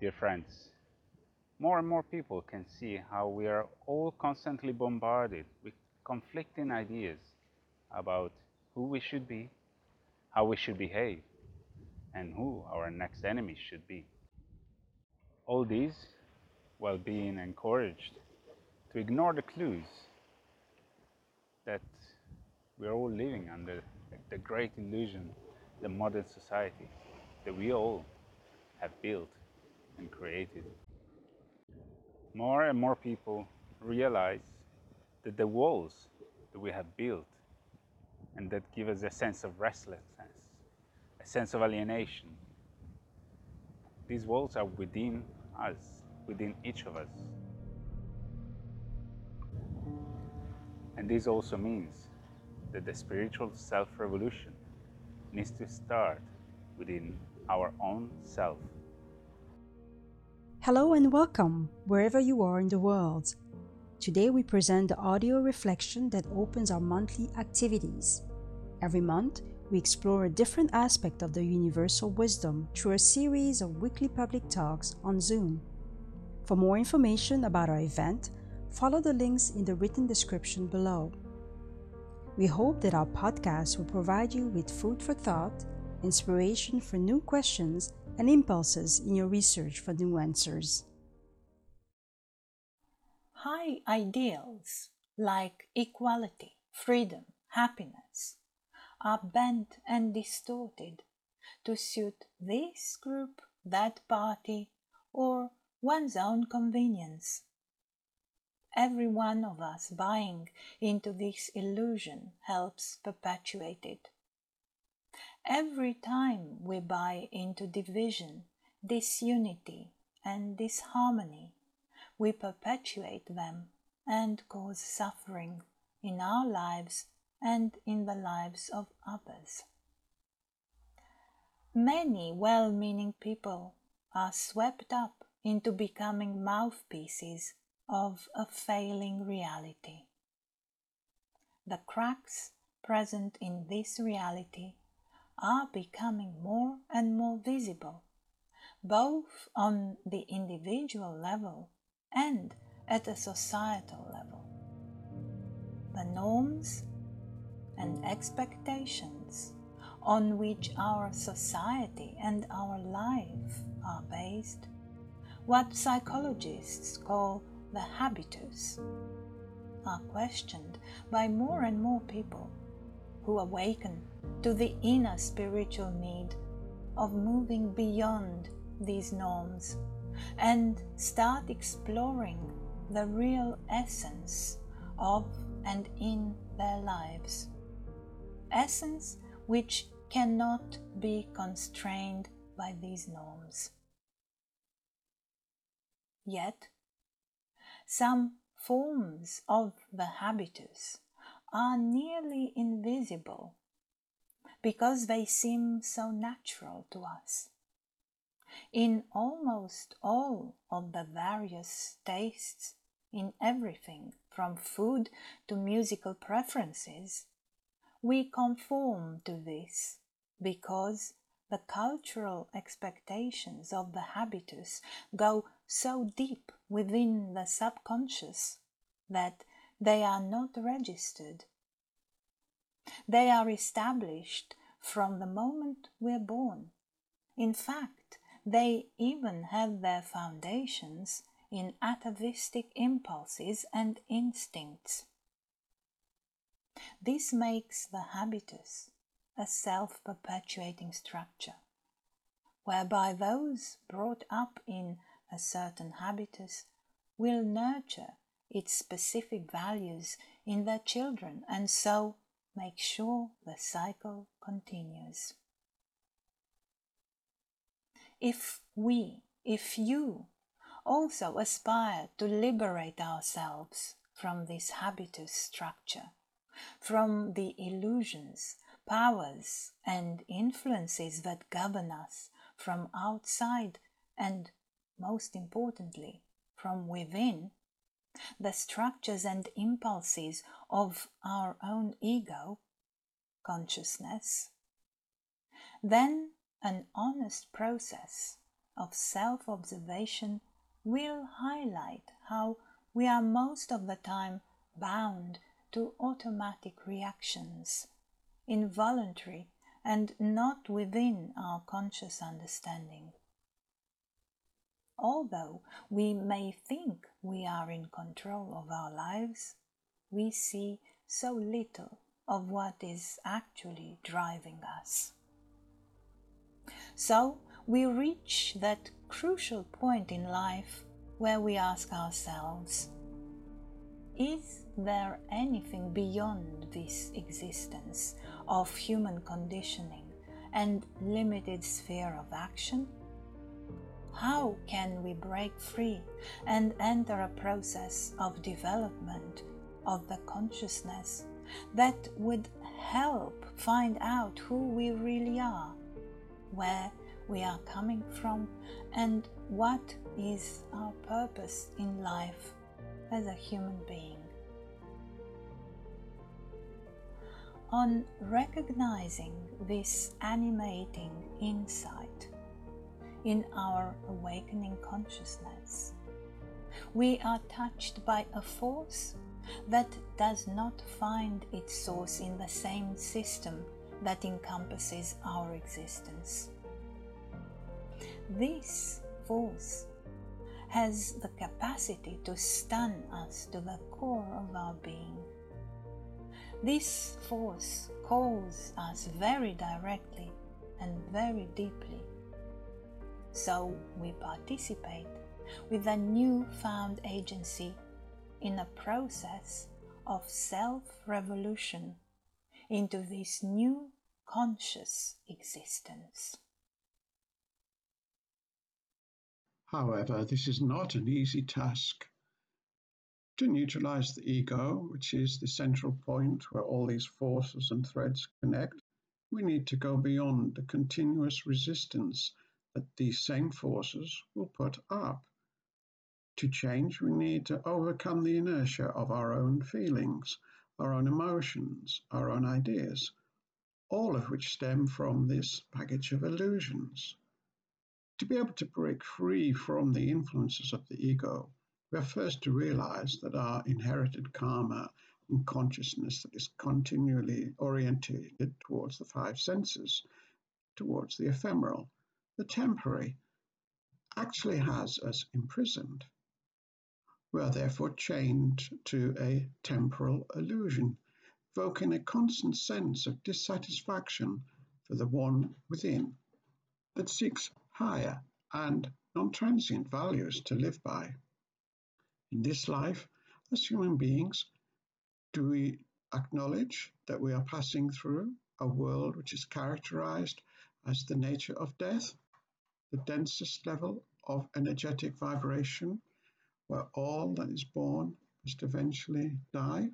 Dear friends, more and more people can see how we are all constantly bombarded with conflicting ideas about who we should be, how we should behave, and who our next enemy should be. All these while being encouraged to ignore the clues that we are all living under the great illusion, the modern society that we all have built and created. More and more people realize that the walls that we have built and that give us a sense of restlessness, a sense of alienation, these walls are within us, within each of us. And this also means that the spiritual self revolution needs to start within our own self. Hello and welcome wherever you are in the world. Today we present the audio reflection that opens our monthly activities. Every month, we explore a different aspect of the universal wisdom through a series of weekly public talks on Zoom. For more information about our event, follow the links in the written description below. We hope that our podcast will provide you with food for thought, inspiration for new questions, and impulses in your research for new answers. High ideals like equality, freedom, happiness are bent and distorted to suit this group, that party, or one's own convenience. Every one of us buying into this illusion helps perpetuate it. Every time we buy into division, disunity, and disharmony, we perpetuate them and cause suffering in our lives and in the lives of others. Many well meaning people are swept up into becoming mouthpieces of a failing reality. The cracks present in this reality are becoming more and more visible, both on the individual level and at a societal level. The norms and expectations on which our society and our life are based, what psychologists call the habitus, are questioned by more and more people who awaken to the inner spiritual need of moving beyond these norms and start exploring the real essence of and in their lives essence which cannot be constrained by these norms. Yet, some forms of the habitus are nearly invisible because they seem so natural to us. In almost all of the various tastes, in everything from food to musical preferences, we conform to this because the cultural expectations of the habitus go so deep within the subconscious that they are not registered. They are established from the moment we're born. In fact, they even have their foundations in atavistic impulses and instincts. This makes the habitus a self perpetuating structure, whereby those brought up in a certain habitus will nurture its specific values in their children and so make sure the cycle continues. If we, if you, also aspire to liberate ourselves from this habitus structure, from the illusions, powers, and influences that govern us from outside and, most importantly, from within, the structures and impulses of our own ego, consciousness, then an honest process of self observation will highlight how we are most of the time bound to automatic reactions, involuntary and not within our conscious understanding. Although we may think we are in control of our lives, we see so little of what is actually driving us. So we reach that crucial point in life where we ask ourselves Is there anything beyond this existence of human conditioning and limited sphere of action? How can we break free and enter a process of development of the consciousness that would help find out who we really are, where we are coming from, and what is our purpose in life as a human being. On recognizing this animating insight in our awakening consciousness, we are touched by a force that does not find its source in the same system that encompasses our existence. This force has the capacity to stun us to the core of our being. This force calls us very directly and very deeply. So we participate with a new-found agency in a process of self revolution into this new conscious existence. However, this is not an easy task. To neutralize the ego, which is the central point where all these forces and threads connect, we need to go beyond the continuous resistance that these same forces will put up. To change, we need to overcome the inertia of our own feelings, our own emotions, our own ideas, all of which stem from this package of illusions. To be able to break free from the influences of the ego, we have first to realize that our inherited karma and consciousness that is continually orientated towards the five senses, towards the ephemeral, the temporary, actually has us imprisoned. We are therefore chained to a temporal illusion, evoking a constant sense of dissatisfaction for the one within that seeks higher and non-transient values to live by. In this life, as human beings, do we acknowledge that we are passing through a world which is characterized as the nature of death, the densest level of energetic vibration where all that is born must eventually die.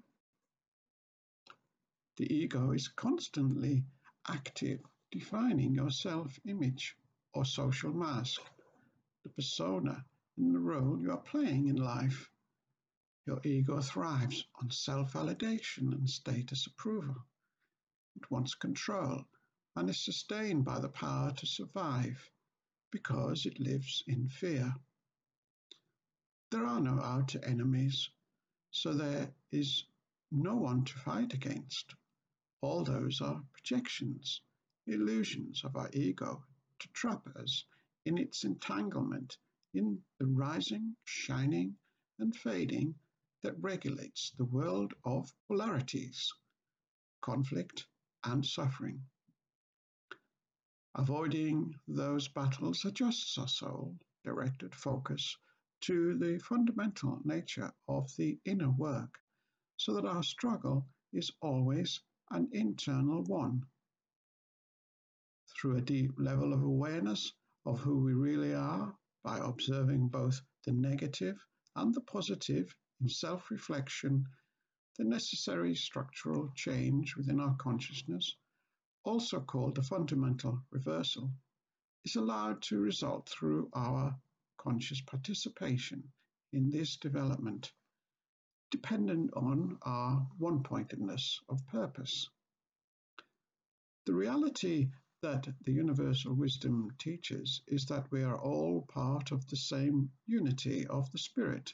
The ego is constantly active, defining your self image or social mask, the persona and the role you are playing in life. Your ego thrives on self validation and status approval. It wants control and is sustained by the power to survive because it lives in fear. There are no outer enemies, so there is no one to fight against. All those are projections, illusions of our ego to trap us in its entanglement in the rising, shining, and fading that regulates the world of polarities, conflict, and suffering. Avoiding those battles adjusts our soul, directed focus to the fundamental nature of the inner work, so that our struggle is always an internal one. Through a deep level of awareness of who we really are, by observing both the negative and the positive in self reflection, the necessary structural change within our consciousness, also called the fundamental reversal, is allowed to result through our conscious participation in this development, dependent on our one pointedness of purpose. The reality that the universal wisdom teaches is that we are all part of the same unity of the Spirit.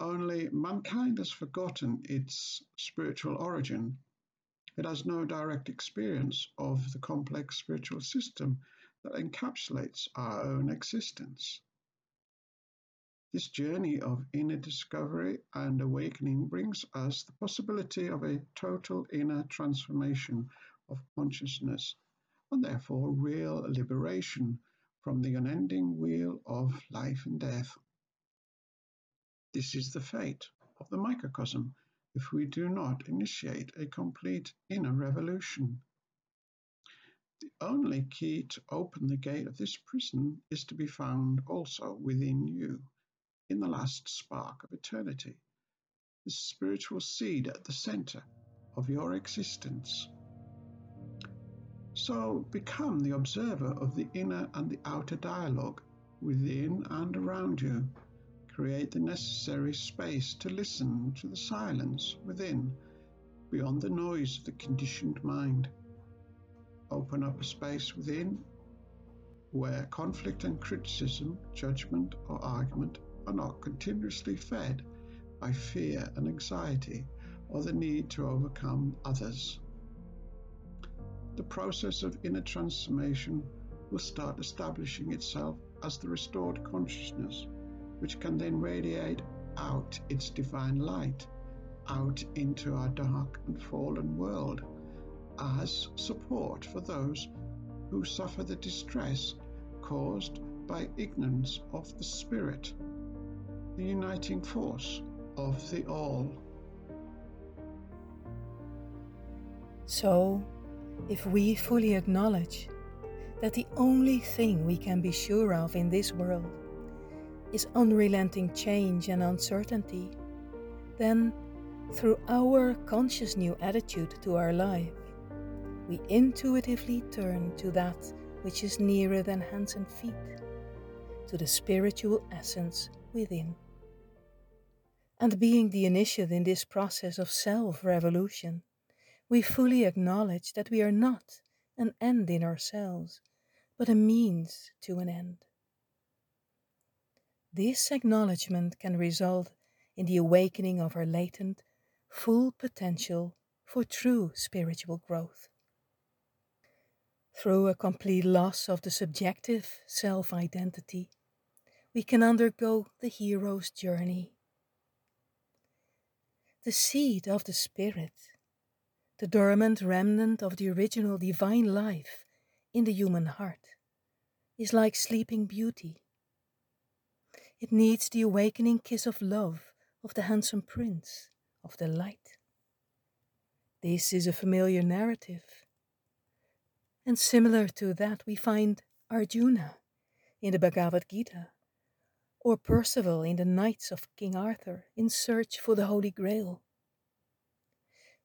Only mankind has forgotten its spiritual origin. It has no direct experience of the complex spiritual system that encapsulates our own existence. This journey of inner discovery and awakening brings us the possibility of a total inner transformation of consciousness and therefore real liberation from the unending wheel of life and death. This is the fate of the microcosm if we do not initiate a complete inner revolution. The only key to open the gate of this prison is to be found also within you, in the last spark of eternity, the spiritual seed at the center of your existence. So become the observer of the inner and the outer dialogue within and around you. Create the necessary space to listen to the silence within, beyond the noise of the conditioned mind. Open up a space within where conflict and criticism, judgment or argument are not continuously fed by fear and anxiety or the need to overcome others the process of inner transformation will start establishing itself as the restored consciousness, which can then radiate out its divine light out into our dark and fallen world as support for those who suffer the distress caused by ignorance of the Spirit, the uniting force of the All. So, if we fully acknowledge that the only thing we can be sure of in this world is unrelenting change and uncertainty, then through our conscious new attitude to our life, we intuitively turn to that which is nearer than hands and feet, to the spiritual essence within. And being the initiate in this process of self revolution, we fully acknowledge that we are not an end in ourselves, but a means to an end. This acknowledgement can result in the awakening of our latent, full potential for true spiritual growth. Through a complete loss of the subjective self identity, we can undergo the hero's journey. The seed of the Spirit the dormant remnant of the original divine life in the human heart, is like sleeping beauty. It needs the awakening kiss of love of the handsome prince of the light. This is a familiar narrative. And similar to that, we find Arjuna in the Bhagavad Gita, or Percival in the Knights of King Arthur in search for the Holy Grail.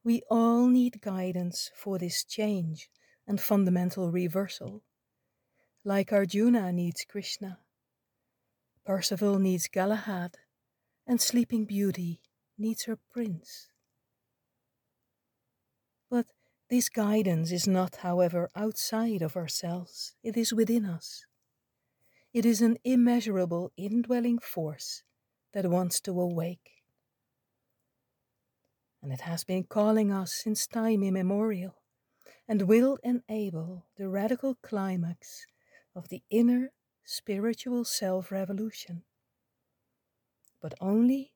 We all need guidance for this change and fundamental reversal. Like Arjuna needs Krishna, Percival needs Galahad, and Sleeping Beauty needs her prince. But this guidance is not, however, outside of ourselves, it is within us. It is an immeasurable indwelling force that wants to awake and it has been calling us since time immemorial, and will enable the radical climax of the inner spiritual self revolution. But only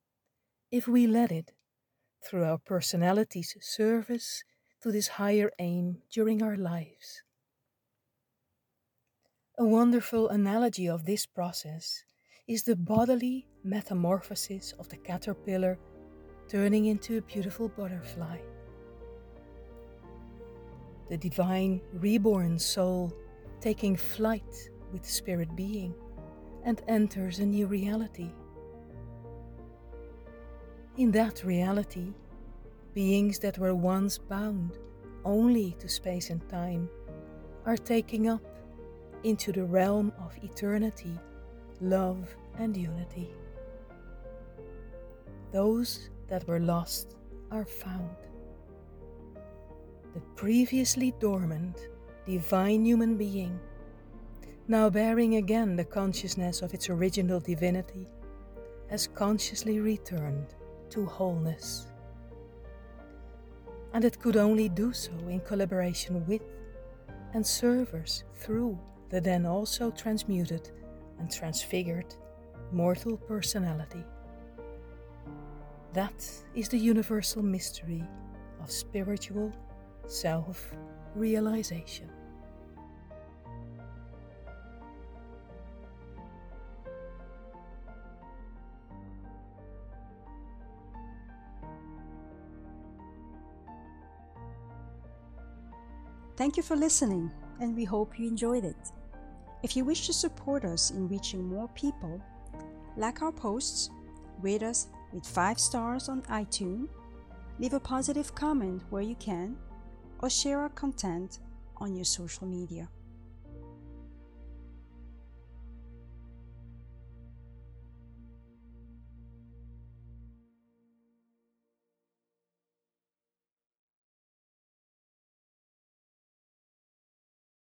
if we let it through our personality's service to this higher aim during our lives. A wonderful analogy of this process is the bodily metamorphosis of the caterpillar turning into a beautiful butterfly. The divine reborn soul taking flight with spirit being and enters a new reality. In that reality, beings that were once bound only to space and time are taking up into the realm of eternity, love, and unity. Those that were lost are found. The previously dormant divine human being, now bearing again the consciousness of its original divinity, has consciously returned to wholeness. And it could only do so in collaboration with and servers through the then also transmuted and transfigured mortal personality. That is the universal mystery of spiritual self realization. Thank you for listening, and we hope you enjoyed it. If you wish to support us in reaching more people, like our posts, rate us with 5 stars on iTunes, leave a positive comment where you can, or share our content on your social media.